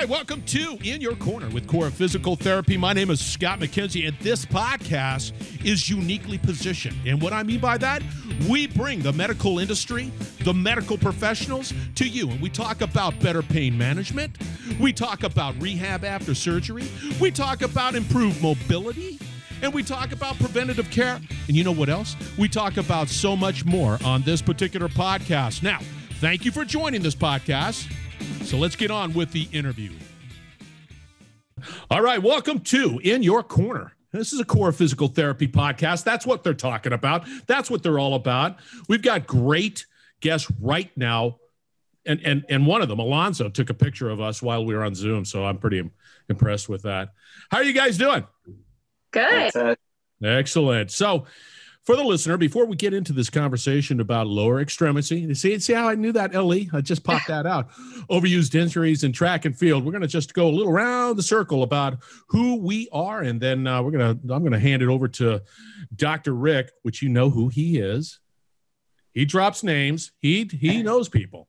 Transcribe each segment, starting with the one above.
right, welcome to In Your Corner with Core Physical Therapy. My name is Scott McKenzie, and this podcast is uniquely positioned. And what I mean by that, we bring the medical industry, the medical professionals to you, and we talk about better pain management. We talk about rehab after surgery. We talk about improved mobility. And we talk about preventative care. And you know what else? We talk about so much more on this particular podcast. Now, thank you for joining this podcast. So let's get on with the interview. All right, welcome to In Your Corner. This is a core physical therapy podcast. That's what they're talking about. That's what they're all about. We've got great guests right now. And, and, and one of them, Alonzo, took a picture of us while we were on Zoom. So I'm pretty impressed with that. How are you guys doing? Good. Excellent. So, for the listener, before we get into this conversation about lower extremity, see, see how I knew that, Ellie? I just popped that out. Overused injuries in track and field. We're going to just go a little round the circle about who we are, and then uh, we're going to. I'm going to hand it over to Dr. Rick, which you know who he is. He drops names. He he knows people.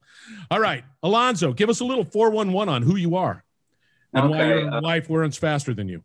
All right, Alonzo, give us a little 411 on who you are and Okay, why your uh, wife runs faster than you.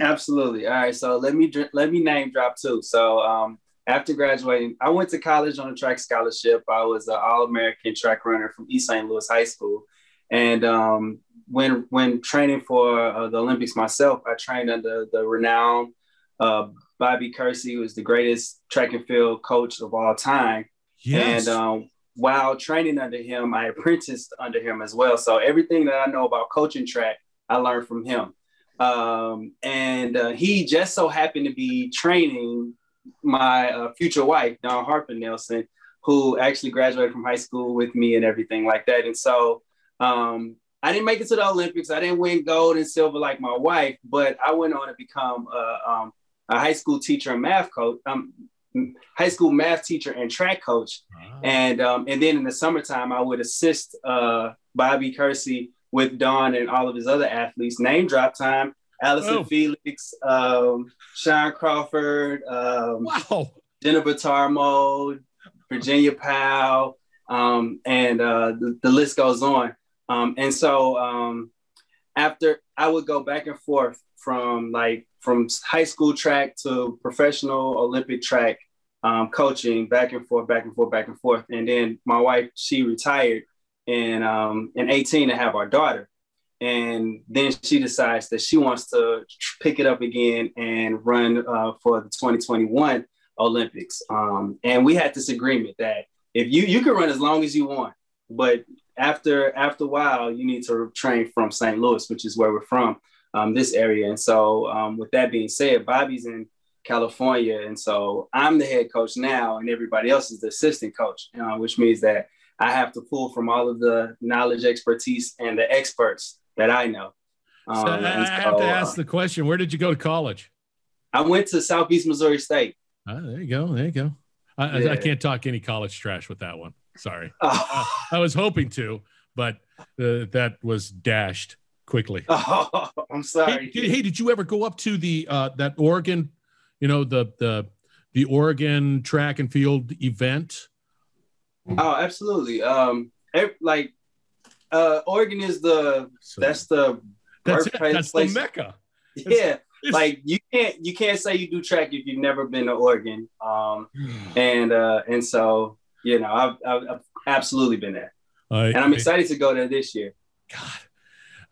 Absolutely. All right. So let me let me name drop too. So um, after graduating, I went to college on a track scholarship. I was an All American track runner from East St. Louis High School, and um, when when training for uh, the Olympics myself, I trained under the renowned uh, Bobby Kersee, who is the greatest track and field coach of all time. Yes. And um, while training under him, I apprenticed under him as well. So everything that I know about coaching track, I learned from him. Um, and uh, he just so happened to be training my uh, future wife, Dawn Harper Nelson, who actually graduated from high school with me and everything like that. And so um, I didn't make it to the Olympics. I didn't win gold and silver like my wife, but I went on to become a, um, a high school teacher and math coach. Um, high school math teacher and track coach Ah. and um, and then in the summertime I would assist uh, Bobby Kersee with Dawn and all of his other athletes. Name drop time: Allyson Oh. Felix, um, Shawn Crawford, um, wow. Jennifer Tarmo, Virginia Powell, um, and uh, the, the list goes on. Um, and so um, after I would go back and forth from like from high school track to professional Olympic track um, coaching, back and forth, back and forth, back and forth. And then my wife, she retired in um, in 18 to have our daughter. And then she decides that she wants to pick it up again and run uh, for the 2021 Olympics. Um, and we had this agreement that if you you can run as long as you want, but after after a while, you need to train from St. Louis, which is where we're from, um, this area. And so, um, with that being said, Bobby's in California, and so I'm the head coach now, and everybody else is the assistant coach, uh, which means that I have to pull from all of the knowledge, expertise, and the experts that I know. Um, So I have to ask uh, the question: Where did you go to college? I went to Southeast Missouri State. Ah, there you go. There you go. I, I- I can't talk any college trash with that one. Sorry. Oh, I was hoping to, but uh, that was dashed quickly. oh, I'm sorry. Hey, hey, did you ever go up to the uh, that Oregon, you know, the the the Oregon track and field event? Oh, absolutely. Um, ev- like uh, Oregon is the So that's the that's, it. birthplace that's the place. mecca. yeah. It's- Like you can't you can't say you do track if you've never been to Oregon. Um, and uh, and so you know I've, I've, I've absolutely been there, I, and I'm I- excited to go there this year. God,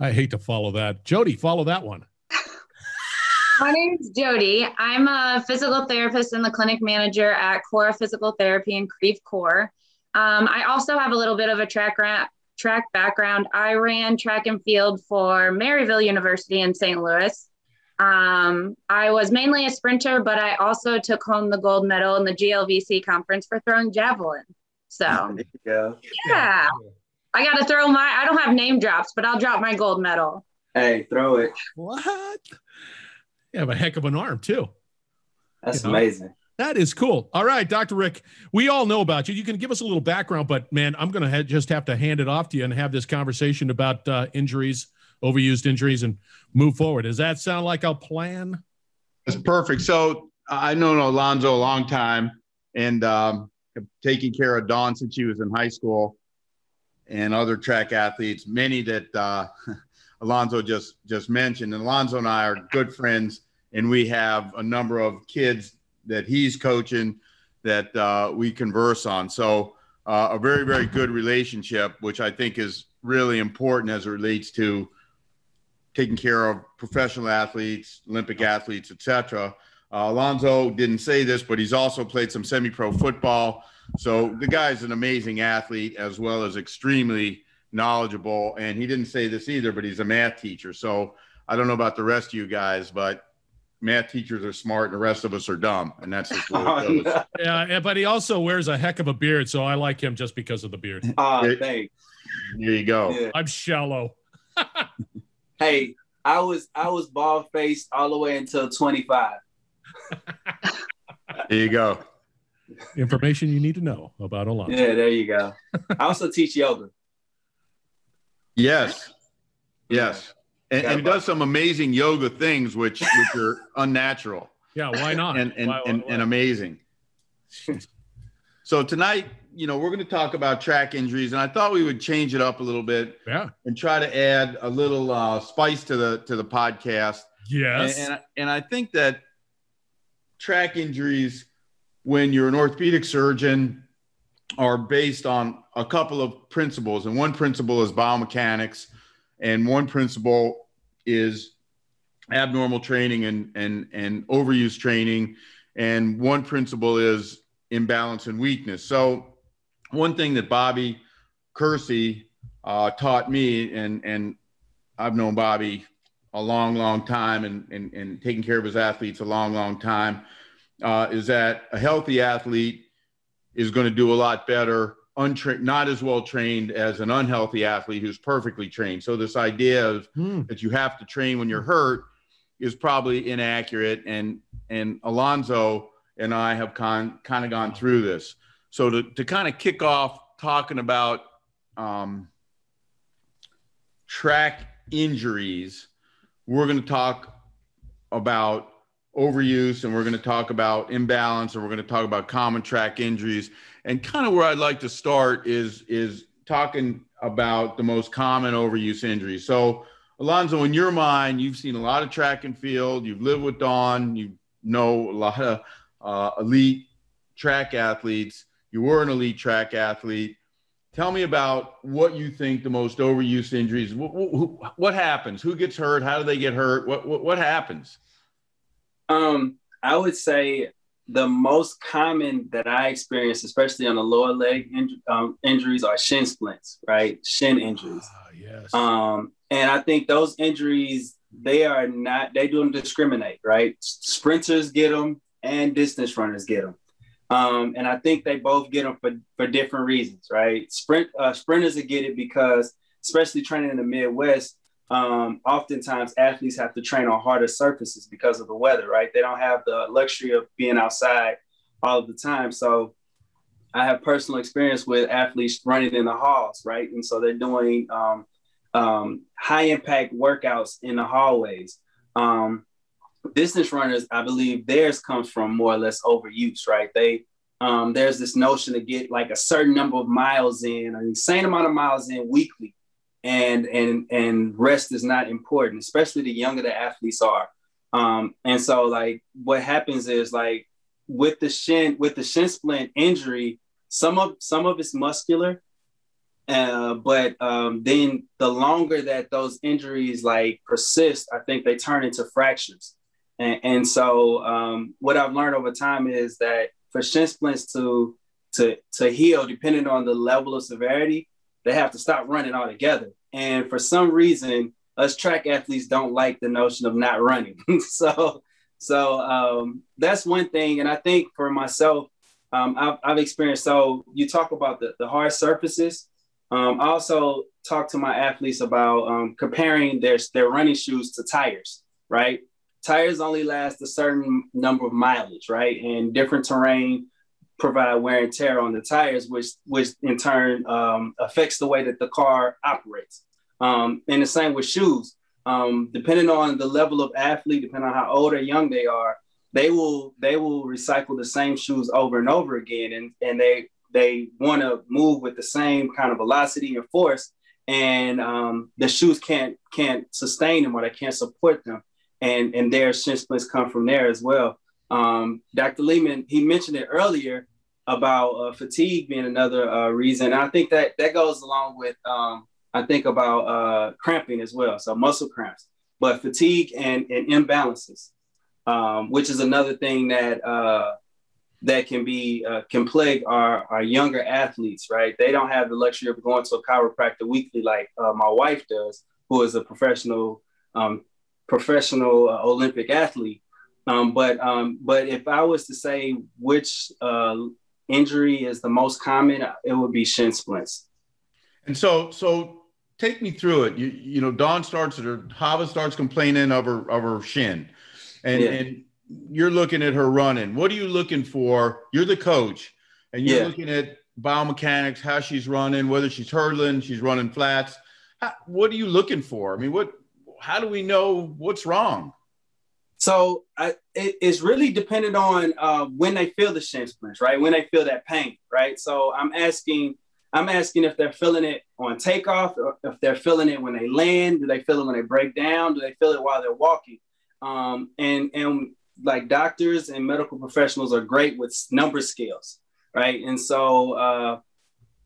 I hate to follow that. Jody, follow that one. My name's Jody. I'm a physical therapist and the clinic manager at Cora Physical Therapy in Creve Coeur. Um, I also have a little bit of a track ra- track background. I ran track and field for Maryville University in St. Louis. Um, I was mainly a sprinter, but I also took home the gold medal in the GLVC conference for throwing javelin. So There you go. yeah, I got to throw my. I don't have name drops, but I'll drop my gold medal. Hey, throw it. What? You have a heck of an arm too. That's You know? amazing. That is cool. All right, Dr. Rick, we all know about you. You can give us a little background, but man, I'm going to ha- just have to hand it off to you and have this conversation about uh, injuries, overused injuries, and move forward. Does that sound like a plan? That's perfect. So I've known Alonzo a long time and um, taken care of Dawn since she was in high school and other track athletes, many that uh, Alonzo just just mentioned. And Alonzo and I are good friends, and we have a number of kids that he's coaching that uh, we converse on. So uh, a very very good relationship, which I think is really important as it relates to taking care of professional athletes, Olympic athletes, etc. Uh, Alonzo didn't say this, but he's also played some semi-pro football. So the guy's an amazing athlete as well as extremely knowledgeable. And he didn't say this either, but he's a math teacher. So I don't know about the rest of you guys, but math teachers are smart and the rest of us are dumb. And that's just what it goes. Yeah, but he also wears a heck of a beard, so I like him just because of the beard. Uh, thanks. There you go. Yeah. I'm shallow. Hey, I was I was bald faced all the way until 25. There you go. Information you need to know about a Alonzo. Yeah, there you go. I also teach yoga. Yes. Yes. And, and does some amazing yoga things, which which are unnatural Yeah, why not? and and, Why- why- and, why- and amazing. So tonight, you know, we're going to talk about track injuries, and I thought we would change it up a little bit yeah. and try to add a little uh, spice to the to the podcast. Yes. And, and, I- and I think that track injuries, when you're an orthopedic surgeon, are based on a couple of principles. And one principle is biomechanics, and one principle is abnormal training and, and, and overuse training. And one principle is imbalance and weakness. So, one thing that Bobby Kersee uh, taught me, and, and I've known Bobby a long, long time and, and, and taking care of his athletes a long, long time, uh, is that a healthy athlete is going to do a lot better, untra- not as well trained as an unhealthy athlete who's perfectly trained. So this idea of Hmm. that you have to train when you're hurt is probably inaccurate. And and Alonzo and I have con- kind of gone through this. So to, to kind of kick off talking about um, track injuries, we're going to talk about overuse and we're going to talk about imbalance and we're going to talk about common track injuries and kind of where i'd like to start is is talking about the most common overuse injuries so alonzo in your mind you've seen a lot of track and field you've lived with dawn you know a lot of uh, elite track athletes you were an elite track athlete. Tell me about what you think the most overuse injuries what happens? Who gets hurt? How do they get hurt? What what, what happens? Um, I would say the most common that I experience, especially on the lower leg inj- um, injuries, are shin splints, right? Shin injuries. Ah, yes. Um, and I think those injuries, they are not, they don't discriminate, right? Sprinters get them and distance runners get them. Um, and I think they both get them for, for different reasons, right? Sprint uh, sprinters get it because, especially training in the Midwest, um, oftentimes athletes have to train on harder surfaces because of the weather, right? They don't have the luxury of being outside all of the time. So I have personal experience with athletes running in the halls, right? And so they're doing um, um, high impact workouts in the hallways. Um, distance runners, I believe theirs comes from more or less overuse, right? They um, there's this notion to get like a certain number of miles in, an insane amount of miles in weekly, and and and rest is not important, especially the younger the athletes are. Um, and so like what happens is like with the shin with the shin splint injury, some of some of it's muscular, uh, but um, then the longer that those injuries like persist, I think they turn into fractures. And, and so um, what I've learned over time is that for shin splints to to to heal, depending on the level of severity, they have to stop running altogether. And for some reason, us track athletes don't like the notion of not running. so so um, that's one thing. And I think for myself, um, I've, I've experienced. So you talk about the, the hard surfaces. Um, I also talk to my athletes about um, comparing their, their running shoes to tires, right? Tires only last a certain number of mileage, right? And different terrain provide wear and tear on the tires, which which in turn um, affects the way that the car operates. Um, and the same with shoes. Um, depending on the level of athlete, depending on how old or young they are, they will they will recycle the same shoes over and over again, and and they they want to move with the same kind of velocity and force. and um, the shoes can't can't sustain them or they can't support them, and and their shin splints come from there as well. Um, Dr. Lehman he mentioned it earlier about uh, fatigue being another uh, reason. And I think that that goes along with um, I think about uh, cramping as well, so muscle cramps, but fatigue and, and imbalances, um, which is another thing that uh, that can be uh, can plague our, our younger athletes. Right, they don't have the luxury of going to a chiropractor weekly like uh, my wife does, who is a professional um, professional Olympic athlete. Um, but um, but if I was to say which uh, injury is the most common, it would be shin splints. And so, so take me through it. You, you know, Dawn starts or Hava starts complaining of her of her shin, and yeah. and you're looking at her running. What are you looking for? You're the coach, and you're yeah. looking at biomechanics, how she's running, whether she's hurdling, she's running flats. How, what are you looking for? I mean, what? How do we know what's wrong? So I, it, it's really dependent on uh, when they feel the shin splints, right? When they feel that pain, right? So I'm asking, I'm asking if they're feeling it on takeoff, or if they're feeling it when they land. Do they feel it when they break down? Do they feel it while they're walking? Um, and and like doctors and medical professionals are great with number scales, right? And so uh,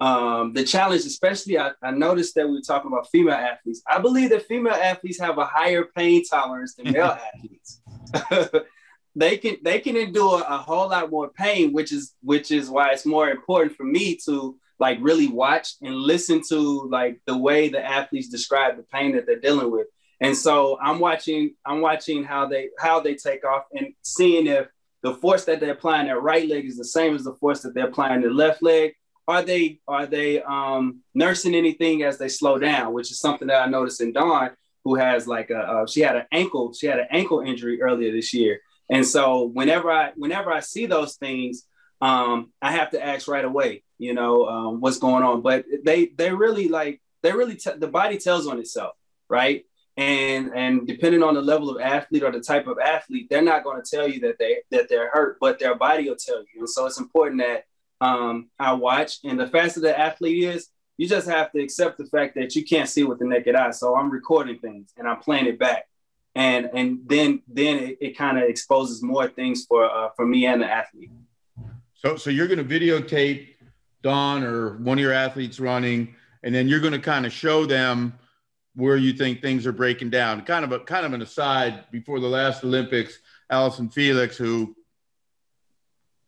um, the challenge, especially, I, I, noticed that we were talking about female athletes. I believe that female athletes have a higher pain tolerance than male athletes. they can they can endure a whole lot more pain, which is which is why it's more important for me to like really watch and listen to like the way the athletes describe the pain that they're dealing with. And so I'm watching I'm watching how they how they take off and seeing if the force that they're applying their right leg is the same as the force that they're applying their left leg are they are they um, nursing anything as they slow down, which is something that I noticed in Dawn, who has like a uh, she had an ankle she had an ankle injury earlier this year, and so whenever I whenever I see those things, um, I have to ask right away, you know, um, what's going on. But they they really like they really t- the body tells on itself, right? And and depending on the level of athlete or the type of athlete, they're not going to tell you that they that they're hurt, but their body will tell you. And so it's important that um, I watch. And the faster the athlete is, you just have to accept the fact that you can't see with the naked eye. So I'm recording things and I'm playing it back. And and then then it, it kind of exposes more things for uh, for me and the athlete. So so you're going to videotape Dawn or one of your athletes running, and then you're going to kind of show them where you think things are breaking down. Kind of a kind of an aside before the last Olympics, Allyson Felix, who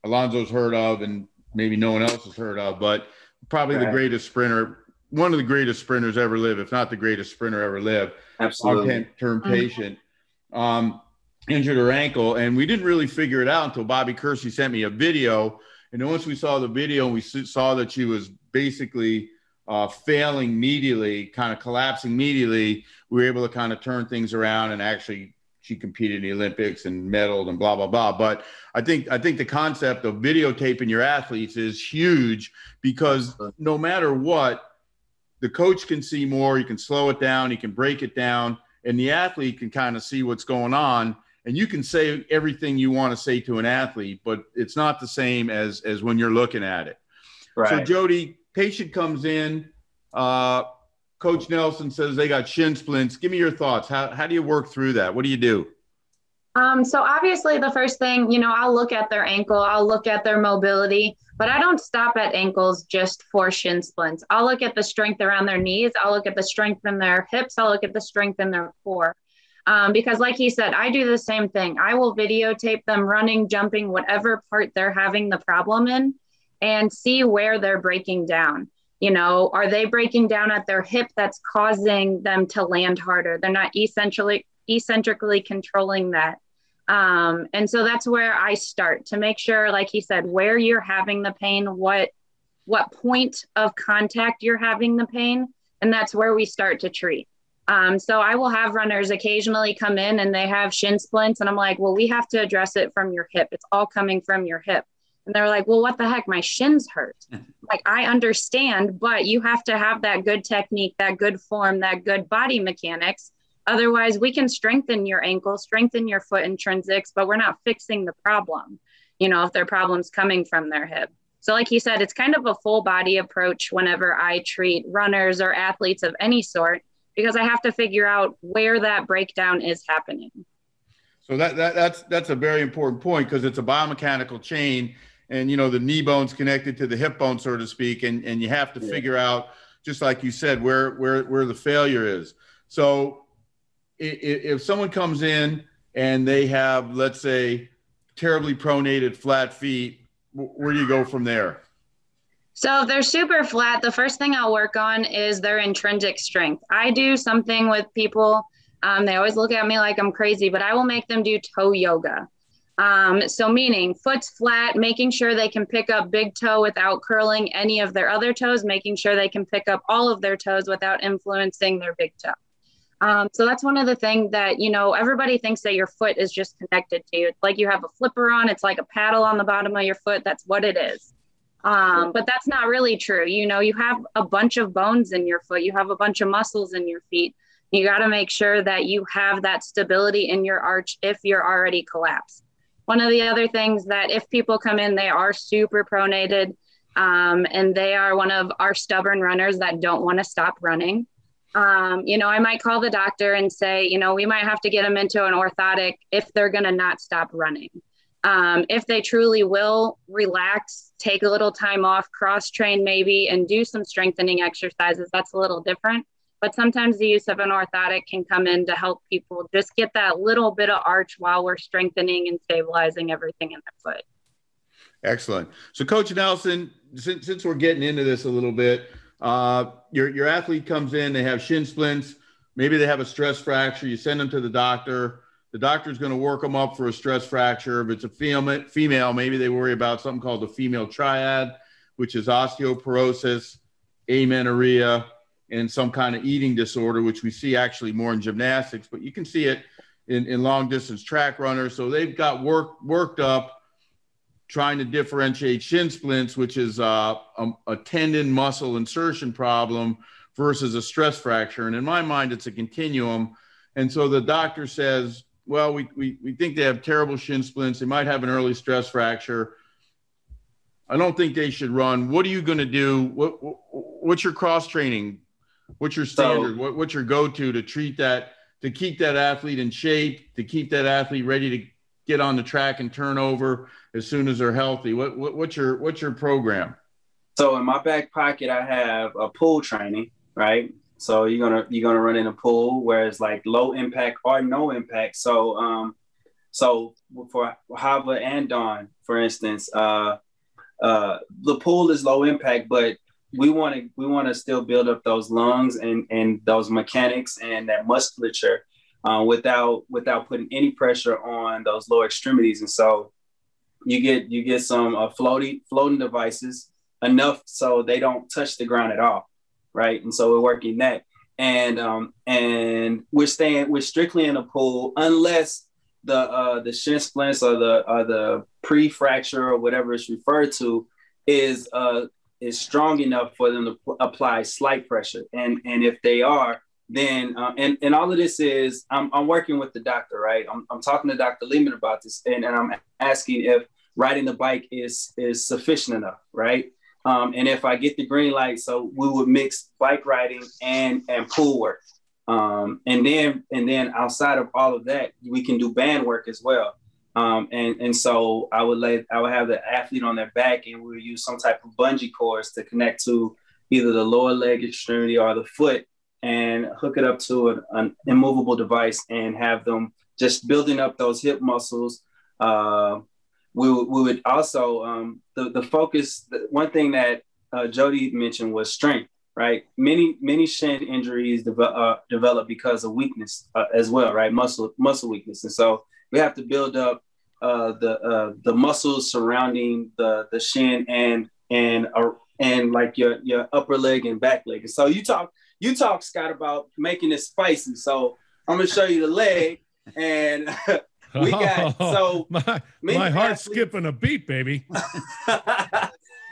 Alonzo's heard of and maybe no one else has heard of, but probably right. the greatest sprinter, one of the greatest sprinters ever live, if not the greatest sprinter ever live. Absolutely. Term mm-hmm. patient. Um, injured her ankle, and we didn't really figure it out until Bobby Kersee sent me a video. And then once we saw the video and we saw that she was basically uh, failing medially, kind of collapsing medially, we were able to kind of turn things around and actually she competed in the Olympics and medaled and blah blah blah. But I think I think the concept of videotaping your athletes is huge because no matter what, the coach can see more. You can slow it down. You can break it down, and the athlete can kind of see what's going on. And you can say everything you want to say to an athlete, but it's not the same as as when you're looking at it. Right. So Jody, patient comes in. Uh, Coach Nelson says they got shin splints. Give me your thoughts. How, how do you work through that? What do you do? Um, so obviously the first thing, you know, I'll look at their ankle, I'll look at their mobility, but I don't stop at ankles just for shin splints. I'll look at the strength around their knees, I'll look at the strength in their hips, I'll look at the strength in their core. Um, because like he said, I do the same thing. I will videotape them running, jumping, whatever part they're having the problem in and see where they're breaking down you know are they breaking down at their hip that's causing them to land harder? They're not essentially eccentrically controlling that. Um, and so that's where i start to make sure like he said where you're having the pain what what point of contact you're having the pain and that's where we start to treat. Um, so i will have runners occasionally come in and they have shin splints and i'm like well we have to address it from your hip. It's all coming from your hip and they're like, well, what the heck? My shins hurt. like, I understand, but you have to have that good technique, that good form, that good body mechanics. Otherwise, we can strengthen your ankle, strengthen your foot intrinsics, but we're not fixing the problem, you know, if their problem's coming from their hip. So, like you said, it's kind of a full body approach whenever I treat runners or athletes of any sort because I have to figure out where that breakdown is happening. So that, that that's that's a very important point because it's a biomechanical chain, and you know the knee bone's connected to the hip bone, so to speak, and and you have to yeah. figure out, just like you said, where where where the failure is. So if, if someone comes in and they have, let's say, terribly pronated flat feet, where do you go from there? So if they're super flat, the first thing I'll work on is their intrinsic strength. I do something with people. Um, they always look at me like I'm crazy, but I will make them do toe yoga. Um, so meaning foot's flat, making sure they can pick up big toe without curling any of their other toes, making sure they can pick up all of their toes without influencing their big toe. Um, so that's one of the things that, you know, everybody thinks that your foot is just connected to you. It's like you have a flipper on, it's like a paddle on the bottom of your foot. That's what it is. Um, but that's not really true. You know, you have a bunch of bones in your foot, you have a bunch of muscles in your feet. You got to make sure that you have that stability in your arch if you're already collapsed. One of the other things that if people come in, they are super pronated um, and they are one of our stubborn runners that don't want to stop running. Um, you know, I might call the doctor and say, you know, we might have to get them into an orthotic if they're going to not stop running. Um, if they truly will relax, take a little time off, cross train maybe, and do some strengthening exercises, that's a little different. But sometimes the use of an orthotic can come in to help people just get that little bit of arch while we're strengthening and stabilizing everything in their foot. Excellent. So, Coach Nelson, since, since we're getting into this a little bit, uh, your, your athlete comes in, they have shin splints, maybe they have a stress fracture, you send them to the doctor the doctor's going to work them up for a stress fracture. If it's a female, female, maybe they worry about something called the female triad, which is osteoporosis, amenorrhea, and some kind of eating disorder, which we see actually more in gymnastics, but you can see it in, in long distance track runners. So they've got work worked up trying to differentiate shin splints, which is uh, a, a tendon muscle insertion problem versus a stress fracture. And in my mind, it's a continuum. And so the doctor says, well, we, we, we think they have terrible shin splints. They might have an early stress fracture. I don't think they should run. What are you going to do? What, what's your cross training? What's your standard? So, what, what's your go to to treat that, to keep that athlete in shape, to keep that athlete ready to get on the track and turn over as soon as they're healthy? What, what what's your what's your program? So in my back pocket, I have a pool training, right? So you're gonna you're gonna run in a pool where it's like low impact or no impact. So um, so for Hava and Dawn, for instance, uh, uh, the pool is low impact, but we want to we want to still build up those lungs and and those mechanics and that musculature uh, without without putting any pressure on those lower extremities. And so you get you get some uh, floating floating devices enough so they don't touch the ground at all right? And so we're working that, and um, and we're staying, we're strictly in a pool unless the uh, the shin splints or the or the pre-fracture or whatever it's referred to is uh is strong enough for them to apply slight pressure, and and if they are, then uh, and and all of this is I'm, I'm working with the doctor, right? I'm, I'm talking to Dr. Lehman about this, and, and I'm asking if riding the bike is is sufficient enough, right? Um, and if I get the green light, so we would mix bike riding and and pool work. Um, and then and then outside of all of that, we can do band work as well. Um, and and so I would let I would have the athlete on their back, and we would use some type of bungee cords to connect to either the lower leg extremity or the foot, and hook it up to an, an immovable device, and have them just building up those hip muscles, uh, we, we would also um, the the focus. The, one thing that uh, Jody mentioned was strength. Right, many many shin injuries develop uh, develop because of weakness uh, as well. Right, muscle muscle weakness, and so we have to build up uh, the uh, the muscles surrounding the the shin and and uh, and like your your upper leg and back leg. And so you talk you talk Scott about making it spicy. So I'm gonna show you the leg and we got so my, my heart's athletes, skipping a beat, baby.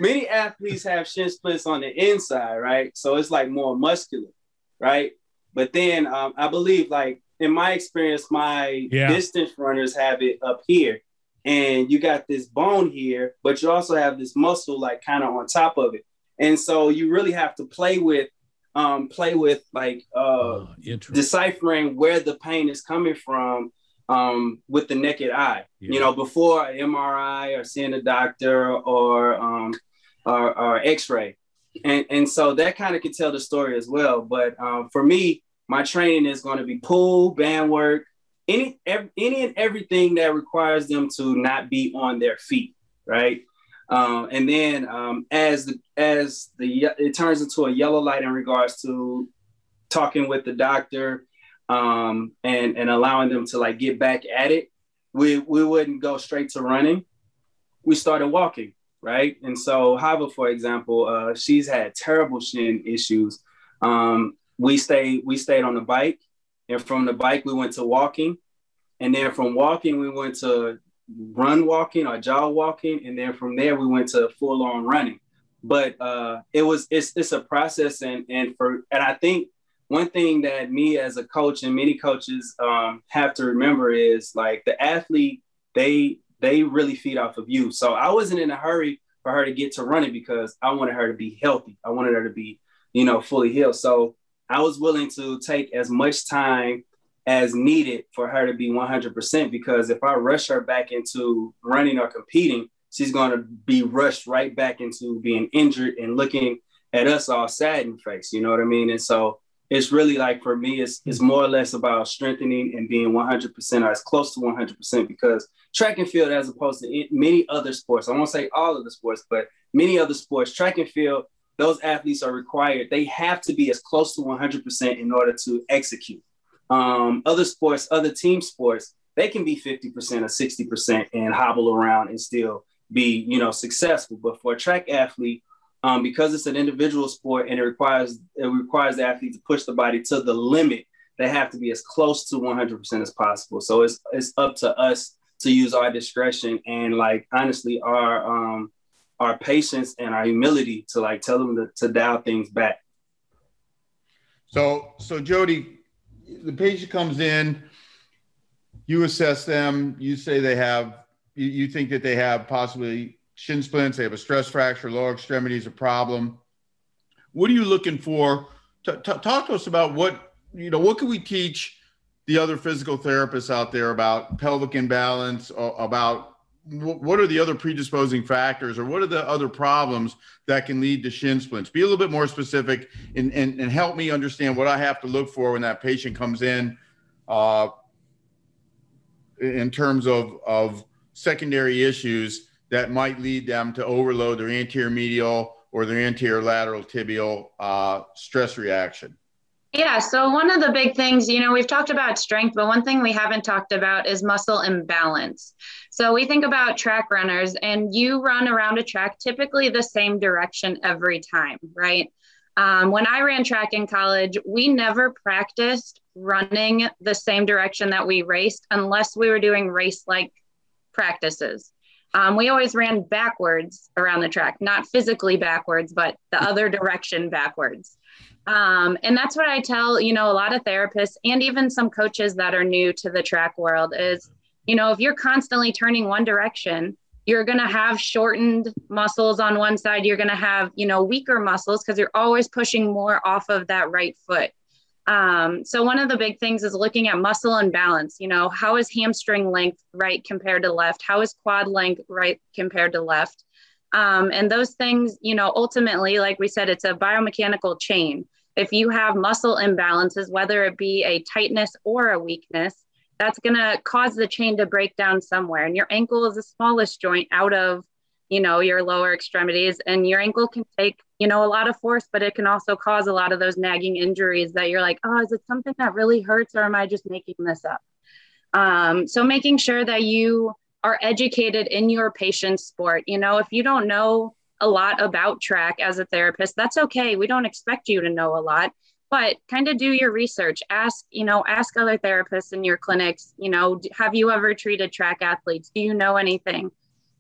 many athletes have shin splints on the inside, right? So it's like more muscular, right? But then um, I believe, like in my experience, my yeah. distance runners have it up here, and you got this bone here, but you also have this muscle like kind of on top of it. And so you really have to play with um, play with like uh, oh, deciphering where the pain is coming from um, with the naked eye. Yeah. You know, before MRI or seeing a doctor or um, or, or X-ray, and and so that kind of can tell the story as well. But um, for me, my training is going to be pull, band work, any any and everything that requires them to not be on their feet, right? Um, and then um, as the as the it turns into a yellow light in regards to talking with the doctor um, and and allowing them to like get back at it, we we wouldn't go straight to running. We started walking, right? And so Hava, for example, uh, she's had terrible shin issues. Um, we stayed we stayed on the bike, and from the bike we went to walking, and then from walking we went to run walking or jog walking, and then from there we went to full on running. But uh, it was it's it's a process, and and for and I think one thing that me as a coach and many coaches um, have to remember is like the athlete they they really feed off of you. So I wasn't in a hurry for her to get to running because I wanted her to be healthy. I wanted her to be you know fully healed. So I was willing to take as much time as needed for her to be 100% because if I rush her back into running or competing, she's going to be rushed right back into being injured and looking at us all sad in face. You know what I mean? And so it's really like for me, it's, it's more or less about strengthening and being 100% or as close to 100% because track and field, as opposed to many other sports, I won't say all of the sports, but many other sports, track and field, those athletes are required. They have to be as close to 100% in order to execute. Um, other sports, other team sports, they can be 50% or 60% and hobble around and still be, you know, successful. But for a track athlete, um, because it's an individual sport and it requires it requires the athlete to push the body to the limit, they have to be as close to 100% as possible. So it's it's up to us to use our discretion and like honestly our um our patience and our humility to like tell them to, to dial things back. So so Jody, the patient comes in, you assess them, you say they have, you, you think that they have possibly shin splints, they have a stress fracture, lower extremities a problem. What are you looking for? T- t- talk to us about what, you know, what can we teach the other physical therapists out there about pelvic imbalance, about what are the other predisposing factors or what are the other problems that can lead to shin splints be a little bit more specific and, and, and help me understand what i have to look for when that patient comes in uh, in terms of, of secondary issues that might lead them to overload their anterior medial or their anterior lateral tibial uh, stress reaction yeah. So, one of the big things, you know, we've talked about strength, but one thing we haven't talked about is muscle imbalance. So, we think about track runners, and you run around a track typically the same direction every time, right? Um, when I ran track in college, we never practiced running the same direction that we raced unless we were doing race like practices. Um, we always ran backwards around the track, not physically backwards, but the other direction backwards. Um, and that's what I tell, you know, a lot of therapists and even some coaches that are new to the track world is, you know, if you're constantly turning one direction, you're going to have shortened muscles on one side. You're going to have, you know, weaker muscles because you're always pushing more off of that right foot. Um, so one of the big things is looking at muscle and balance. You know, how is hamstring length right compared to left? How is quad length right compared to left? Um, and those things, you know, ultimately, like we said, it's a biomechanical chain if you have muscle imbalances, whether it be a tightness or a weakness, that's going to cause the chain to break down somewhere. And your ankle is the smallest joint out of, you know, your lower extremities. And your ankle can take, you know, a lot of force, but it can also cause a lot of those nagging injuries that you're like, oh, is it something that really hurts or am I just making this up? Um, so making sure that you are educated in your patient's sport. You know, if you don't know a lot about track as a therapist, that's okay. We don't expect you to know a lot, but kind of do your research. Ask, you know, ask other therapists in your clinics, you know, have you ever treated track athletes? Do you know anything?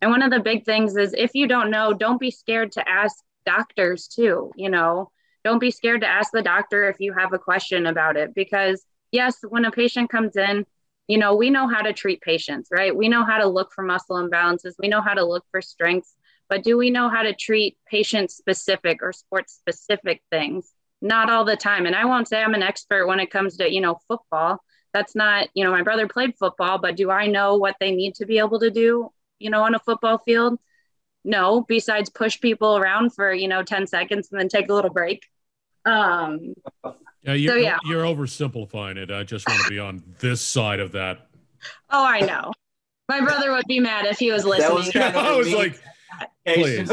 And one of the big things is if you don't know, don't be scared to ask doctors too, you know. Don't be scared to ask the doctor if you have a question about it because yes, when a patient comes in, you know, we know how to treat patients, right? We know how to look for muscle imbalances, we know how to look for strengths, but do we know how to treat patient specific or sports specific things? Not all the time. And I won't say I'm an expert when it comes to, you know, football. That's not, you know, my brother played football, but do I know what they need to be able to do, you know, on a football field? No, besides push people around for, you know, 10 seconds and then take a little break. Um, yeah, you're, so, yeah. you're oversimplifying it. I just want to be on this side of that. Oh, I know. My brother would be mad if he was listening. Was kind of I was like, Please.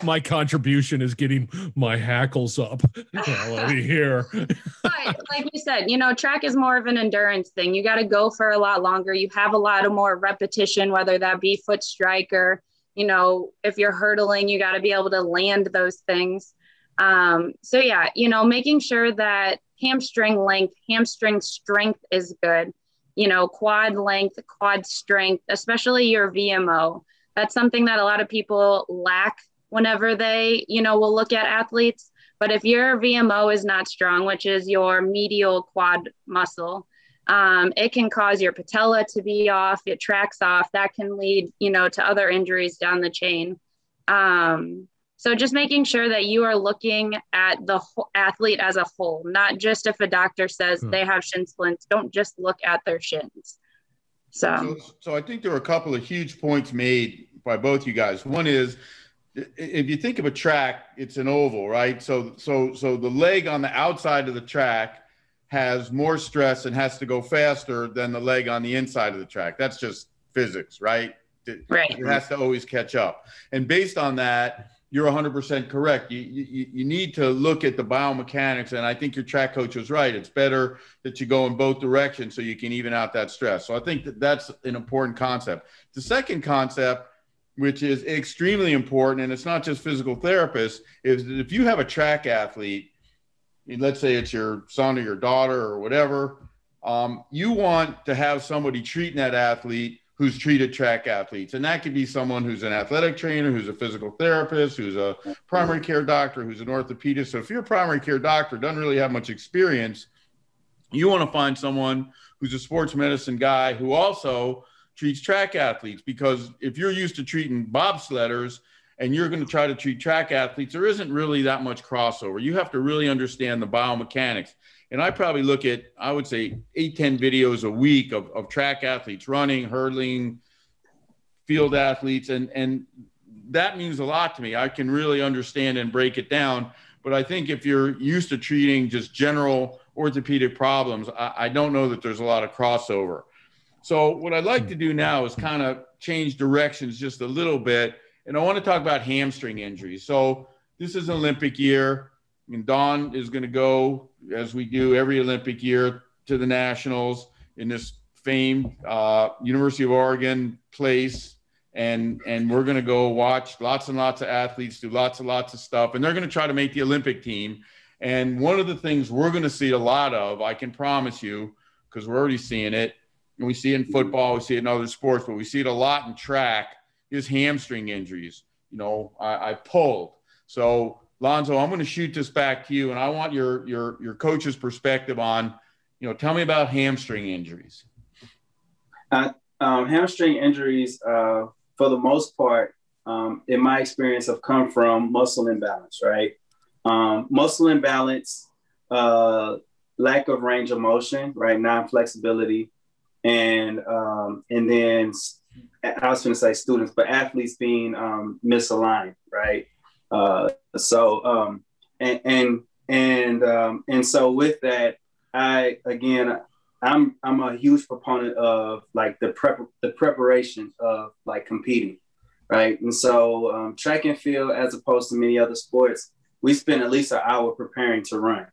my contribution is getting my hackles up. let me hear. but like we said, you know, track is more of an endurance thing. You got to go for a lot longer. You have a lot of more repetition, whether that be foot strike or, you know, if you're hurdling, you got to be able to land those things. Um, so yeah, you know, making sure that hamstring length, hamstring strength is good you know, quad length, quad strength, especially your VMO. That's something that a lot of people lack whenever they, you know, will look at athletes. But if your VMO is not strong, which is your medial quad muscle, um, it can cause your patella to be off, it tracks off. That can lead, you know, to other injuries down the chain. Um, so just making sure that you are looking at the athlete as a whole, not just if a doctor says hmm. they have shin splints, don't just look at their shins. So. so, so I think there are a couple of huge points made by both you guys. One is if you think of a track, it's an oval, right? So, so, so the leg on the outside of the track has more stress and has to go faster than the leg on the inside of the track. That's just physics, right? It, right. It has to always catch up. And based on that, you're 100% correct. You, you, you need to look at the biomechanics, and I think your track coach was right. It's better that you go in both directions so you can even out that stress. So I think that that's an important concept. The second concept, which is extremely important, and it's not just physical therapists, is that if you have a track athlete, let's say it's your son or your daughter or whatever, um, you want to have somebody treating that athlete who's treated track athletes. And that could be someone who's an athletic trainer, who's a physical therapist, who's a primary care doctor, who's an orthopedist. So if your primary care doctor doesn't really have much experience, you want to find someone who's a sports medicine guy who also treats track athletes. Because if you're used to treating bobsledders and you're going to try to treat track athletes, there isn't really that much crossover. You have to really understand the biomechanics and I probably look at, I would say, eight, 10 videos a week of, of track athletes running, hurdling, field athletes. And, and that means a lot to me. I can really understand and break it down. But I think if you're used to treating just general orthopedic problems, I, I don't know that there's a lot of crossover. So, what I'd like to do now is kind of change directions just a little bit. And I want to talk about hamstring injuries. So, this is an Olympic year. And Dawn is going to go, as we do every Olympic year, to the Nationals in this famed uh, University of Oregon place. And, and we're going to go watch lots and lots of athletes do lots and lots of stuff. And they're going to try to make the Olympic team. And one of the things we're going to see a lot of, I can promise you, because we're already seeing it, and we see it in football, we see it in other sports, but we see it a lot in track, is hamstring injuries. You know, I, I pulled. So Lonzo, I'm going to shoot this back to you, and I want your your your coach's perspective on, you know, tell me about hamstring injuries. Uh, um, hamstring injuries, uh, for the most part, um, in my experience, have come from muscle imbalance. Right, um, muscle imbalance, uh, lack of range of motion, right, non-flexibility, and um, and then I was going to say students, but athletes being um, misaligned, right. Uh, so um, and and and um, and so with that, I again I'm I'm a huge proponent of like the prep the preparation of like competing, right? And so um, track and field, as opposed to many other sports, we spend at least an hour preparing to run,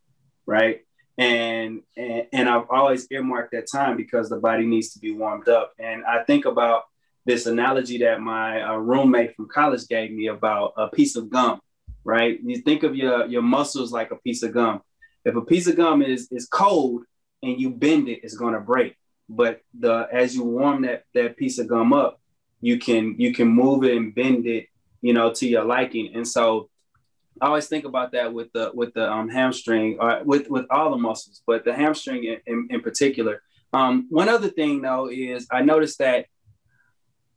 right? And, and and I've always earmarked that time because the body needs to be warmed up. And I think about this analogy that my uh, roommate from college gave me about a piece of gum, right? You think of your your muscles like a piece of gum. If a piece of gum is is cold and you bend it, it's going to break. But the as you warm that that piece of gum up, you can you can move it and bend it, you know, to your liking. And so I always think about that with the with the um, hamstring or with with all the muscles, but the hamstring in, in, in particular. Um, one other thing though is I noticed that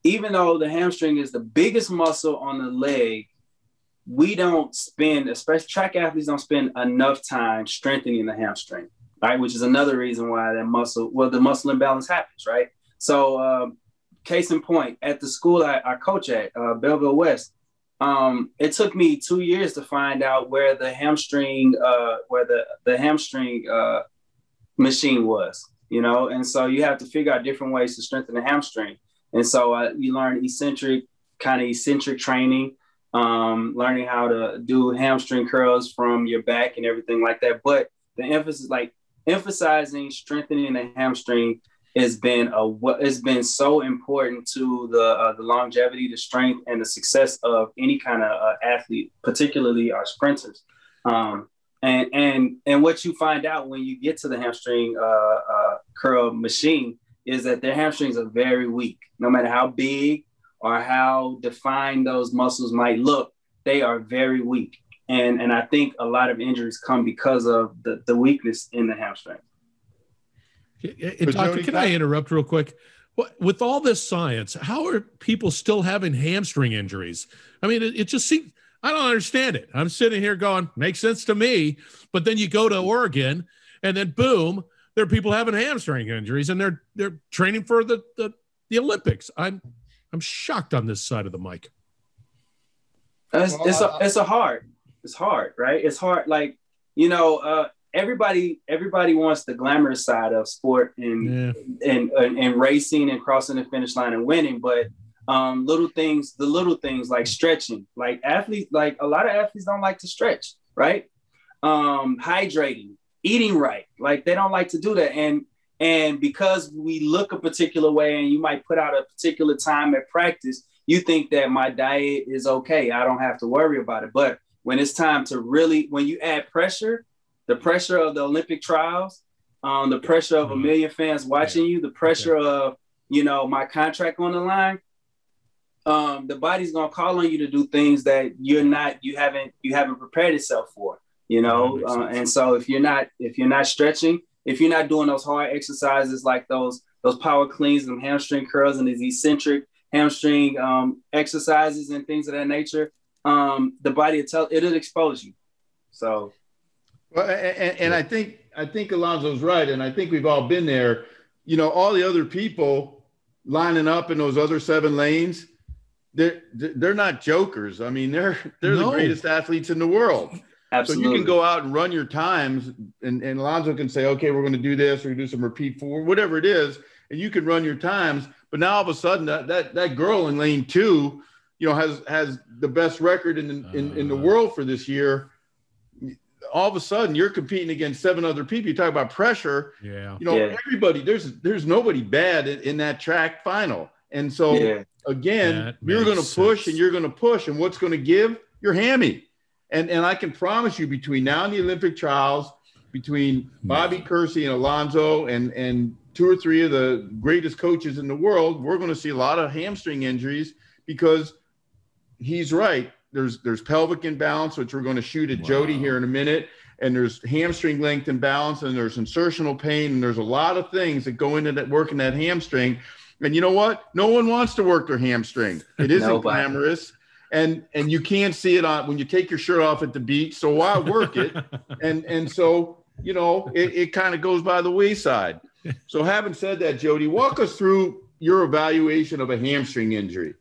even though the hamstring is the biggest muscle on the leg, we don't spend, especially track athletes, don't spend enough time strengthening the hamstring, right? Which is another reason why that muscle, well, the muscle imbalance happens, right? So, um, case in point, at the school I, I coach at, uh, Belleville West, um, it took me two years to find out where the hamstring, uh, where the the hamstring uh, machine was, you know, and so you have to figure out different ways to strengthen the hamstring. And so uh, you learn eccentric, kind of eccentric training, um, learning how to do hamstring curls from your back and everything like that. But the emphasis, like emphasizing strengthening the hamstring, has been a what has been so important to the uh, the longevity, the strength, and the success of any kind of uh, athlete, particularly our sprinters. Um, and and and what you find out when you get to the hamstring uh, uh curl machine is that their hamstrings are very weak. No matter how big or how defined those muscles might look, they are very weak. And, and I think a lot of injuries come because of the, the weakness in the hamstring. And doctor, can I interrupt real quick? With all this science, how are people still having hamstring injuries? I mean, it, it just seems, I don't understand it. I'm sitting here going, makes sense to me. But then you go to Oregon and then boom, there are people having hamstring injuries and they're they're training for the the, the Olympics. I'm I'm shocked on this side of the mic. It's, it's a it's a hard. It's hard, right? It's hard. Like you know, uh, everybody everybody wants the glamorous side of sport and, yeah. and, and and racing and crossing the finish line and winning, but um, little things, the little things like stretching, like athletes, like a lot of athletes don't like to stretch, right? Um, hydrating, eating right. Like they don't like to do that. And and because we look a particular way and you might put out a particular time at practice, you think that my diet is okay. I don't have to worry about it. But when it's time to really, when you add pressure, the pressure of the Olympic trials, um, the pressure of a mm-hmm. million fans watching you, the pressure of, you know, my contract on the line, um, the body's gonna call on you to do things that you're not, you haven't, you haven't prepared yourself for you know uh, and so if you're not if you're not stretching if you're not doing those hard exercises like those those power cleans and hamstring curls and these eccentric hamstring um, exercises and things of that nature um, the body will tell it'll expose you. So. Well and, and i think i think alonzo's right and i think we've all been there. You know all the other people lining up in those other seven lanes they're they're not jokers. I mean they're they're no. the greatest athletes in the world Absolutely. So you can go out and run your times, and, and Alonzo can say, okay, we're going to do this, or do some repeat four, whatever it is, and you can run your times. But now all of a sudden, that that, that girl in lane two, you know, has has the best record in, in in the uh-huh. world for this year. All of a sudden, you're competing against seven other people. You talk about pressure. Yeah. You know, yeah. everybody. There's there's nobody bad in, in that track final. And so yeah. again, that you're going to push and you're going to push, and what's going to give your hammy. And, and I can promise you, between now and the Olympic trials, between Bobby Kersee and Alonzo and, and two or three of the greatest coaches in the world, we're going to see a lot of hamstring injuries because he's right. There's there's pelvic imbalance, which we're going to shoot at wow. Jody here in a minute, and there's hamstring length imbalance, and there's insertional pain, and there's a lot of things that go into that working that hamstring. And you know what? No one wants to work their hamstring. It isn't glamorous and and you can't see it on when you take your shirt off at the beach. So why work it? and and so you know it, it kind of goes by the wayside. So having said that, Jody, walk us through your evaluation of a hamstring injury.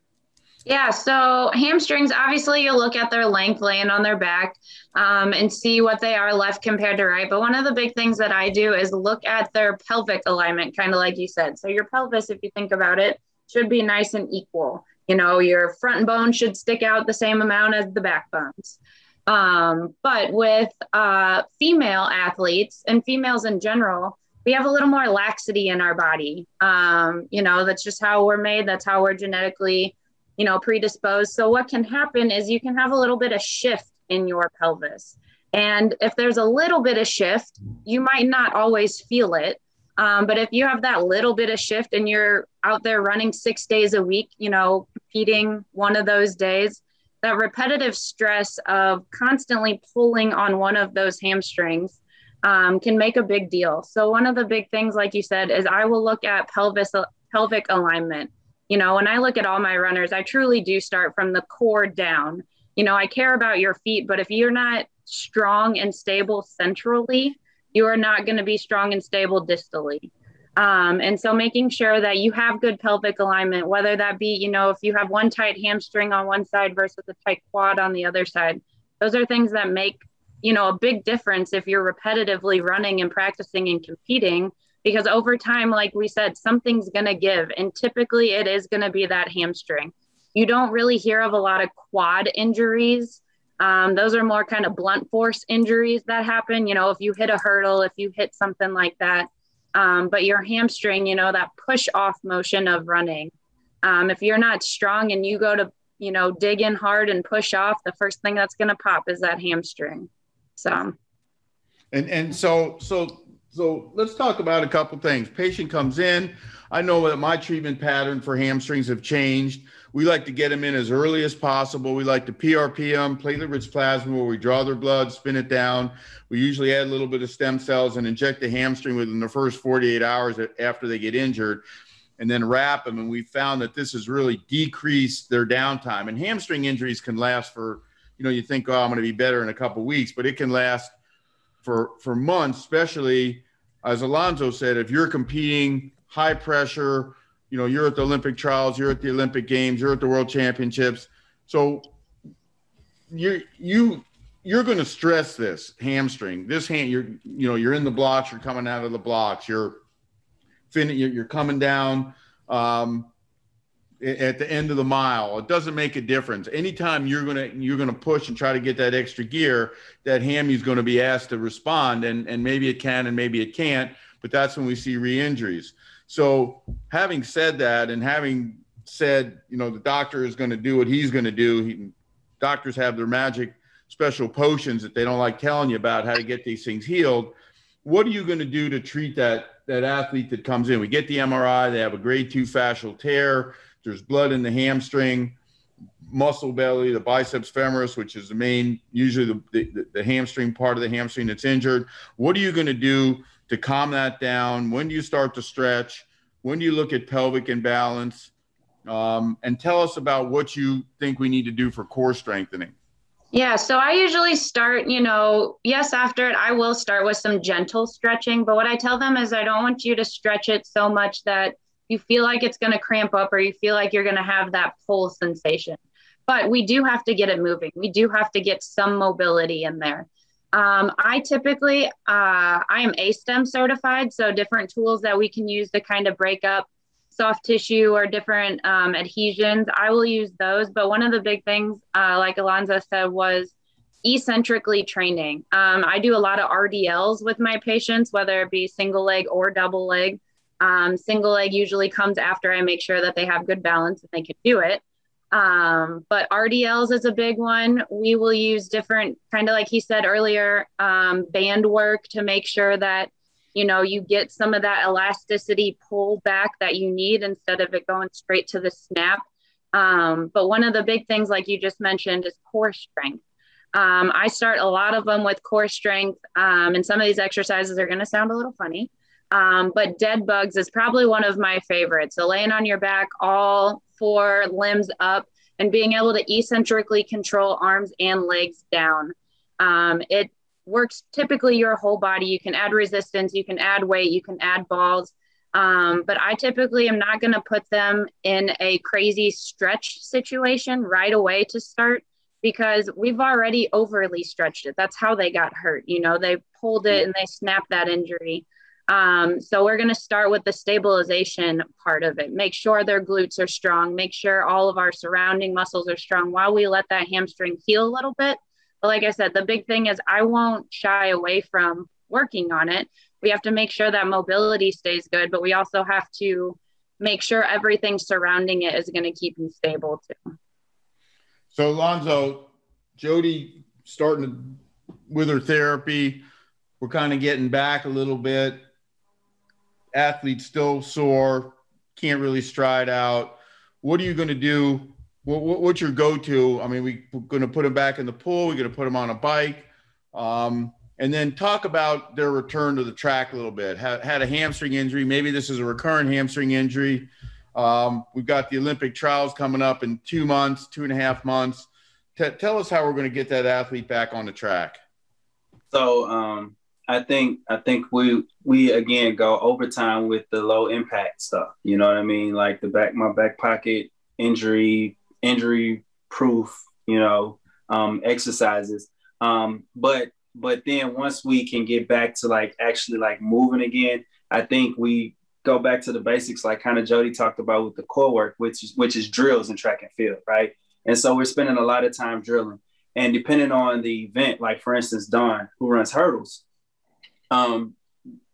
Yeah, so hamstrings, obviously, you look at their length laying on their back um, and see what they are left compared to right. But one of the big things that I do is look at their pelvic alignment, kind of like you said. So your pelvis, if you think about it, should be nice and equal. You know, your front bone should stick out the same amount as the back bones. Um, but with uh, female athletes and females in general, we have a little more laxity in our body. Um, you know, that's just how we're made. That's how we're genetically, you know, predisposed. So what can happen is you can have a little bit of shift in your pelvis. And if there's a little bit of shift, you might not always feel it. Um, but if you have that little bit of shift and you're out there running six days a week, you know, competing one of those days, that repetitive stress of constantly pulling on one of those hamstrings um, can make a big deal. So one of the big things, like you said, is I will look at pelvis pelvic alignment. You know, when I look at all my runners, I truly do start from the core down. You know, I care about your feet, but if you're not strong and stable centrally, you are not going to be strong and stable distally. Um, and so making sure that you have good pelvic alignment, whether that be, you know, if you have one tight hamstring on one side versus a tight quad on the other side, those are things that make, you know, a big difference if you're repetitively running and practicing and competing. Because over time, like we said, something's going to give. And typically it is going to be that hamstring. You don't really hear of a lot of quad injuries. Um, those are more kind of blunt force injuries that happen. You know, if you hit a hurdle, if you hit something like that, um, but your hamstring, you know, that push off motion of running. Um, if you're not strong and you go to, you know, dig in hard and push off, the first thing that's going to pop is that hamstring. So, and and so so so let's talk about a couple things. Patient comes in. I know that my treatment pattern for hamstrings have changed. We like to get them in as early as possible. We like to PRP them, platelet-rich plasma, where we draw their blood, spin it down. We usually add a little bit of stem cells and inject the hamstring within the first 48 hours after they get injured, and then wrap them. And we found that this has really decreased their downtime. And hamstring injuries can last for, you know, you think, oh, I'm going to be better in a couple weeks, but it can last for for months, especially as Alonzo said, if you're competing high pressure you know, you're at the Olympic trials, you're at the Olympic games, you're at the World Championships. So you you you're going to stress this hamstring. This hand, you're you know, you're in the blocks, you're coming out of the blocks, you're fin, you're coming down um, at the end of the mile. It doesn't make a difference. Anytime you're gonna you're gonna push and try to get that extra gear, that hammy is going to be asked to respond, and and maybe it can and maybe it can't. But that's when we see re-injuries. So, having said that, and having said, you know, the doctor is going to do what he's going to do, he, doctors have their magic special potions that they don't like telling you about how to get these things healed. What are you going to do to treat that that athlete that comes in? We get the MRI, they have a grade two fascial tear, there's blood in the hamstring, muscle belly, the biceps femoris, which is the main, usually the, the, the hamstring part of the hamstring that's injured. What are you going to do to calm that down? When do you start to stretch? When do you look at pelvic imbalance? Um, and tell us about what you think we need to do for core strengthening. Yeah, so I usually start, you know, yes, after it, I will start with some gentle stretching. But what I tell them is I don't want you to stretch it so much that you feel like it's going to cramp up or you feel like you're going to have that pull sensation. But we do have to get it moving. We do have to get some mobility in there. Um, I typically, uh, I am ASTYM certified, so different tools that we can use to kind of break up soft tissue or different um, adhesions. I will use those. But one of the big things, uh, like Alonzo said, was eccentrically training. Um, I do a lot of RDLs with my patients, whether it be single leg or double leg. Um, single leg usually comes after I make sure that they have good balance and they can do it. Um, but RDLs is a big one. We will use different, kind of like he said earlier, um, band work to make sure that you know you get some of that elasticity pull back that you need instead of it going straight to the snap. Um, but one of the big things, like you just mentioned, is core strength. Um, I start a lot of them with core strength, um, and some of these exercises are going to sound a little funny. Um, but dead bugs is probably one of my favorites. So laying on your back, all four limbs up, and being able to eccentrically control arms and legs down. Um, it works typically your whole body. You can add resistance, you can add weight, you can add balls. Um, but I typically am not going to put them in a crazy stretch situation right away to start because we've already overly stretched it. That's how they got hurt. You know, they pulled it and they snapped that injury. Um, so we're going to start with the stabilization part of it. Make sure their glutes are strong. Make sure all of our surrounding muscles are strong while we let that hamstring heal a little bit. But like I said, the big thing is I won't shy away from working on it. We have to make sure that mobility stays good, but we also have to make sure everything surrounding it is going to keep you stable too. So, Alonzo, Jody starting with her therapy. We're kind of getting back a little bit athlete still sore, can't really stride out. What are you going to do what, what, what's your go-to? I mean, we, we're going to put them back in the pool. We're going to put them on a bike. Um, and then talk about their return to the track a little bit. Had, had a hamstring injury. Maybe this is a recurrent hamstring injury. Um, we've got the Olympic trials coming up in two months, two and a half months. T- tell us how we're going to get that athlete back on the track. So um, I think I think we we again go overtime with the low impact stuff. You know what I mean? Like the back my back pocket injury injury proof. You know um, exercises. Um, but but then once we can get back to like actually like moving again, I think we go back to the basics, like kind of Jody talked about with the core work, which is which is drills in track and field, right? And so we're spending a lot of time drilling. And depending on the event, like for instance, Dawn, who runs hurdles, um,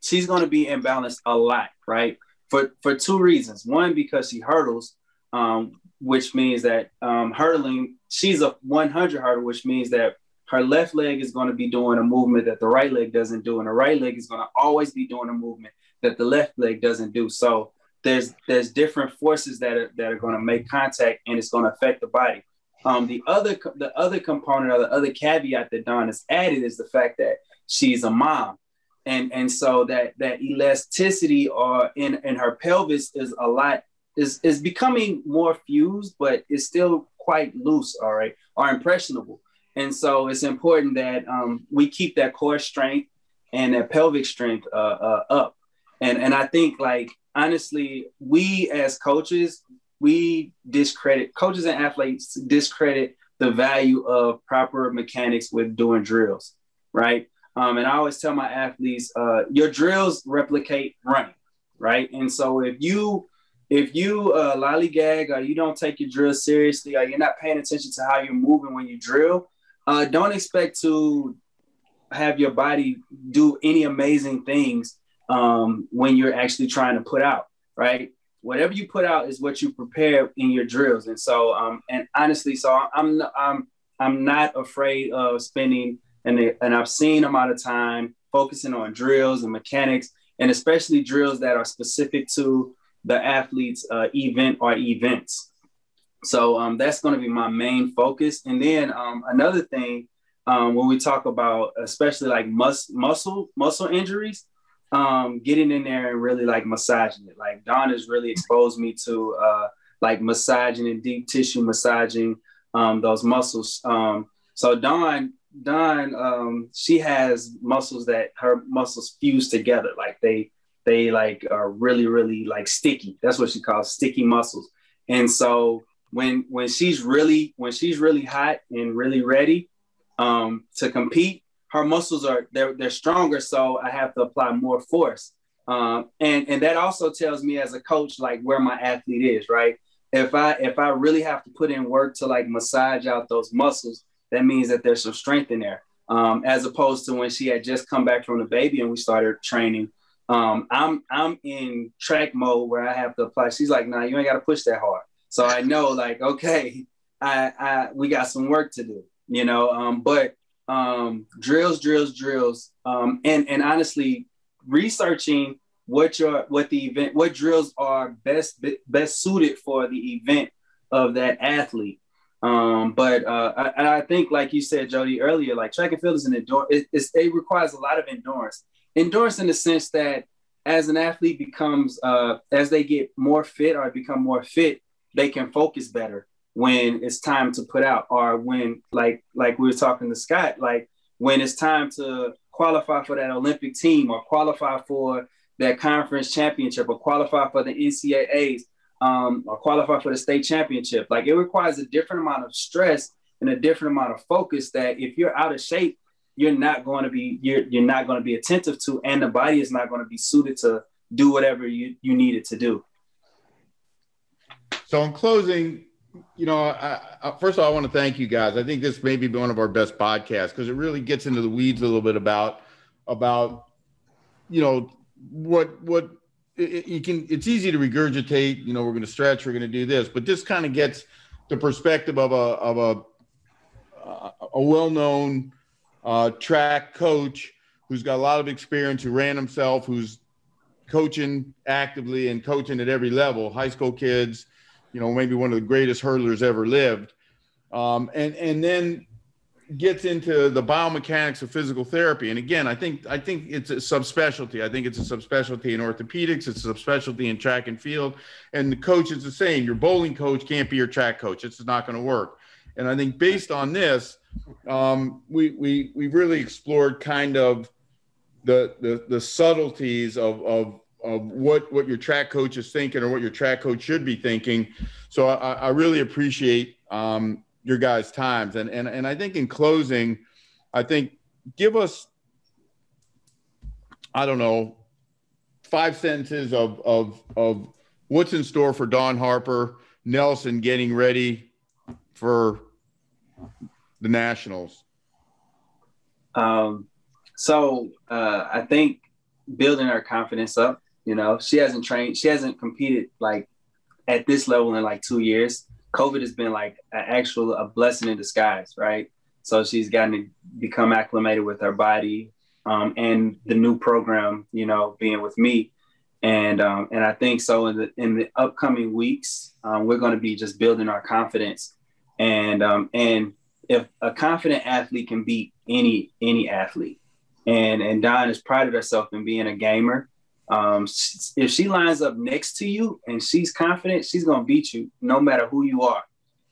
she's going to be imbalanced a lot, right? For for two reasons. One, because she hurdles, um, which means that um, hurdling, she's a 100 hurdle, which means that her left leg is going to be doing a movement that the right leg doesn't do, and the right leg is going to always be doing a movement that the left leg doesn't do. So there's there's different forces that are that are going to make contact, and it's going to affect the body. Um, the other the other component or the other caveat that Dawn has added is the fact that she's a mom, and and so that that elasticity or in in her pelvis is a lot is is becoming more fused, but it's still quite loose, all right, or impressionable. And so it's important that um, we keep that core strength and that pelvic strength uh, uh, up. And and I think like honestly, we as coaches, we discredit coaches and athletes discredit the value of proper mechanics with doing drills, right? Um, and I always tell my athletes, uh, your drills replicate running, right? And so if you if you uh, lollygag or you don't take your drill seriously or you're not paying attention to how you're moving when you drill, uh, don't expect to have your body do any amazing things um, when you're actually trying to put out, right? Whatever you put out is what you prepare in your drills. And so, um, and honestly, so I'm, I'm, I'm not afraid of spending an, an obscene amount of time focusing on drills and mechanics, and especially drills that are specific to the athlete's uh, event or events. So um, that's going to be my main focus. And then um, another thing, um, when we talk about especially like mus- muscle muscle injuries, um, getting in there and really like massaging it. Like Dawn has really exposed me to uh, like massaging and deep tissue massaging um, those muscles. Um, so Dawn, Dawn, um, she has muscles that her muscles fuse together. Like they, they like are really, really like sticky. That's what she calls sticky muscles. And so when when she's really when she's really hot and really ready um, to compete, her muscles are they're they're stronger, so I have to apply more force. Um, and and that also tells me as a coach like where my athlete is, right? If I if I really have to put in work to like massage out those muscles, that means that there's some strength in there. Um, as opposed to when she had just come back from the baby and we started training. Um, I'm I'm in track mode where I have to apply. She's like, nah, you ain't got to push that hard. So I know like, okay, I, I we got some work to do, you know. Um, but um, drills, drills, drills, um, and and honestly, researching what your what the event, what drills are best best suited for the event of that athlete. Um, but uh, I, I, think, like you said, Jody earlier, like track and field is an endurance. It, it requires a lot of endurance. Endurance in the sense that as an athlete becomes, uh, as they get more fit or become more fit, they can focus better when it's time to put out or when like like we were talking to Scott like when it's time to qualify for that Olympic team or qualify for that conference championship or qualify for the NCAAs um, or qualify for the state championship like it requires a different amount of stress and a different amount of focus that if you're out of shape you're not going to be you're, you're not going to be attentive to and the body is not going to be suited to do whatever you, you need it to do so in closing you know, I, I, first of all, I want to thank you guys. I think this may be one of our best podcasts because it really gets into the weeds a little bit about about you know what what it, you can. It's easy to regurgitate. You know, we're going to stretch. We're going to do this, but this kind of gets the perspective of a of a a well-known uh, track coach who's got a lot of experience, who ran himself, who's coaching actively and coaching at every level, high school kids you know, maybe one of the greatest hurdlers ever lived. Um, and and then gets into the biomechanics of physical therapy. And again, I think I think it's a subspecialty. I think it's a subspecialty in orthopedics. It's a subspecialty in track and field. And the coach is the same. Your bowling coach can't be your track coach. It's not going to work. And I think based on this, um, we we we really explored kind of the the, the subtleties of, of of what what your track coach is thinking or what your track coach should be thinking. So I, I really appreciate um, your guys' times. And and and I think in closing, I think give us I don't know five sentences of of of what's in store for Dawn Harper, Nelson getting ready for the Nationals. Um, so uh, I think building her confidence up. You know, she hasn't trained, she hasn't competed like at this level in like two years. COVID has been like an actual a blessing in disguise, right? So she's gotten to become acclimated with her body um, and the new program, you know, being with me, and um, and I think so in the in the upcoming weeks, um, we're going to be just building our confidence, and um, and if a confident athlete can beat any any athlete, and and Dawn has prided herself in being a gamer. Um, if she lines up next to you and she's confident, she's gonna beat you no matter who you are,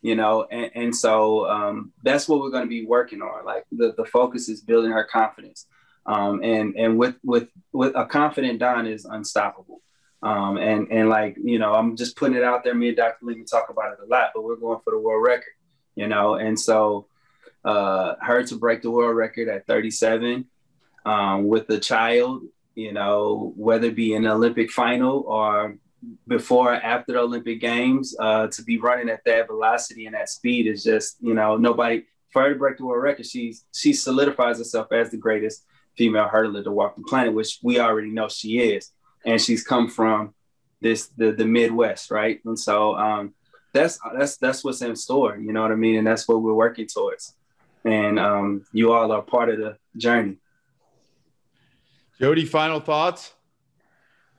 you know. And, and so um, that's what we're gonna be working on. Like the, the focus is building her confidence, um, and and with with with a confident Dawn is unstoppable. Um, and and like you know, I'm just putting it out there. Me and Dr. Lehman talk about it a lot, but we're going for the world record, you know. And so, uh, her to break the world record at 37 um, with a child you know, whether it be the Olympic final or before or after the Olympic Games, uh, to be running at that velocity and that speed is just, you know, nobody for her to break the world record, she's she solidifies herself as the greatest female hurdler to walk the planet, which we already know she is. And she's come from this the the Midwest, right? And so um, that's that's that's what's in store, you know what I mean? And that's what we're working towards. And um, you all are part of the journey. Jody, final thoughts?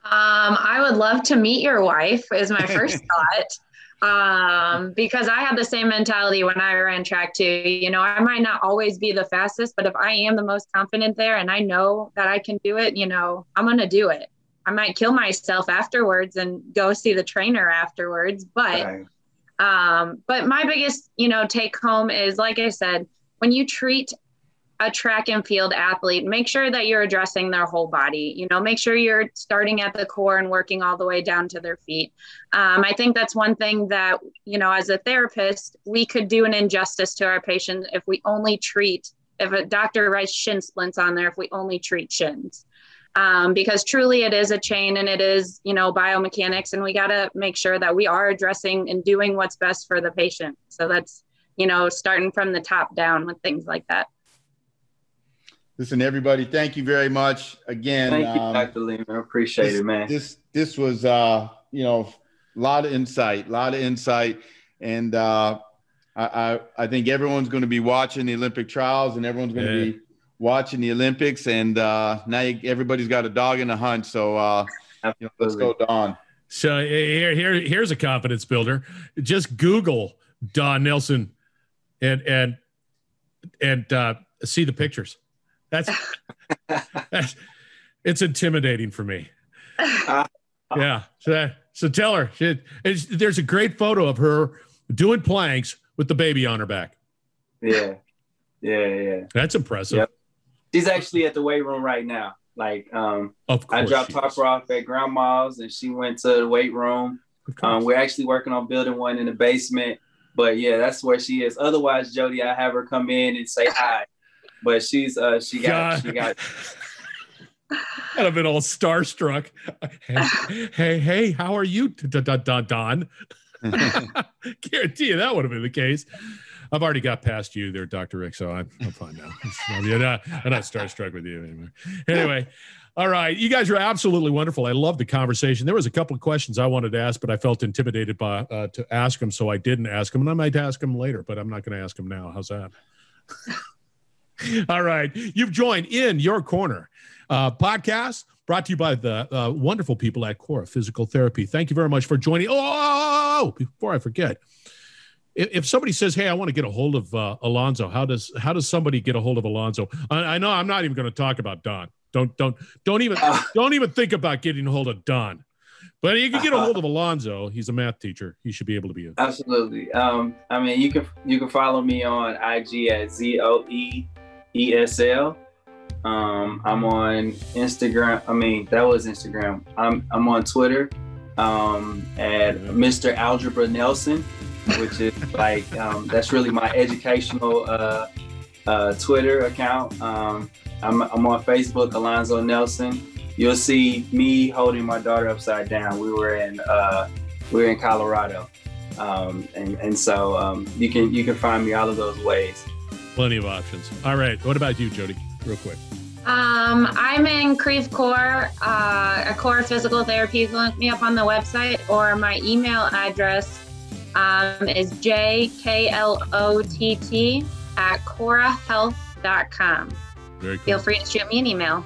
Um, I would love to meet your wife, is my first thought. Um, because I had the same mentality when I ran track too. You know, I might not always be the fastest, but if I am the most confident there and I know that I can do it, you know, I'm going to do it. I might kill myself afterwards and go see the trainer afterwards, but right. um, but my biggest, you know, take home is like I said, when you treat a track and field athlete, make sure that you're addressing their whole body. You know, make sure you're starting at the core and working all the way down to their feet. Um, I think that's one thing that, you know, as a therapist, we could do an injustice to our patient if we only treat, if a doctor writes shin splints on there, if we only treat shins. Um, because truly it is a chain and it is, you know, biomechanics, and we got to make sure that we are addressing and doing what's best for the patient. So that's, you know, starting from the top down with things like that. Listen, everybody, thank you very much again. Thank you, um, Dr. Lehman. I appreciate this, it, man. This this was uh, you know, a lot of insight, a lot of insight, and uh, I, I, I think everyone's going to be watching the Olympic trials, and everyone's going to yeah. be watching the Olympics, and uh, now you, everybody's got a dog in the hunt. So uh, you know, let's go, Dawn. So here, here, here's a confidence builder. Just Google Dawn Nelson, and and and uh, see the pictures. That's, that's it's intimidating for me. yeah. So, so tell her she, there's a great photo of her doing planks with the baby on her back. Yeah. Yeah. Yeah. That's impressive. Yep. She's actually at the weight room right now. Like, um, of course I dropped Harper off at grandma's and she went to the weight room. Um, we're actually working on building one in the basement. But yeah, that's where she is. Otherwise, Jody, I have her come in and say hi but she's uh she got God. she got I'd have been all starstruck. Hey, hey, hey how are you, Dawn? Guarantee you that would have been the case. I've already got past you there, Dr. Rick, so I'm, I'm fine now. I'm not, I'm not starstruck with you anymore. Anyway, all right. You guys are absolutely wonderful. I love the conversation. There was a couple of questions I wanted to ask, but I felt intimidated by uh, to ask them, so I didn't ask them. And I might ask them later, but I'm not going to ask them now. How's that? All right. You've joined in your corner uh, podcast brought to you by the uh, wonderful people at Core Physical Therapy. Thank you very much for joining. Oh, oh, before I forget, if, if somebody says, "Hey, I want to get a hold of uh, Alonzo," how does how does somebody get a hold of Alonzo? I, I know I'm not even going to talk about Dawn. Don't don't don't even Uh. don't even think about getting a hold of Dawn. But you can get a hold of Alonzo. He's a math teacher. He should be able to be a Absolutely. Um, I mean, you can you can follow me on IG at Z O E E S L. Um, I'm on Instagram. I mean, that was Instagram. I'm I'm on Twitter um, at Mr. Algebra Nelson, which is like um, that's really my educational uh, uh, Twitter account. Um, I'm I'm on Facebook, Alonzo Nelson. You'll see me holding my daughter upside down. We were in uh, we were in Colorado, um, and and so um, you can you can find me all of those ways. Plenty of options. All right. What about you, Jody? Real quick. Um, I'm in Creve Coeur, uh, a core physical therapy. You can look me up on the website, or my email address um, is jklott at corahealth.com. Very cool. Feel free to shoot me an email.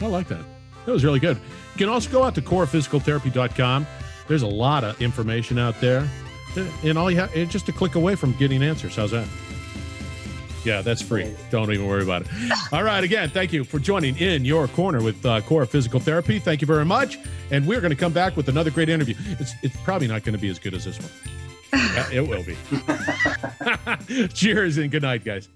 I like that. That was really good. You can also go out to corephysicaltherapy.com. There's a lot of information out there. And all you have it's just a click away from getting answers. How's that? Yeah, that's free. Don't even worry about it. All right. Again, thank you for joining in your corner with uh, Core Physical Therapy. Thank you very much. And we're going to come back with another great interview. It's, it's probably not going to be as good as this one. Yeah, it will be. Cheers and good night, guys.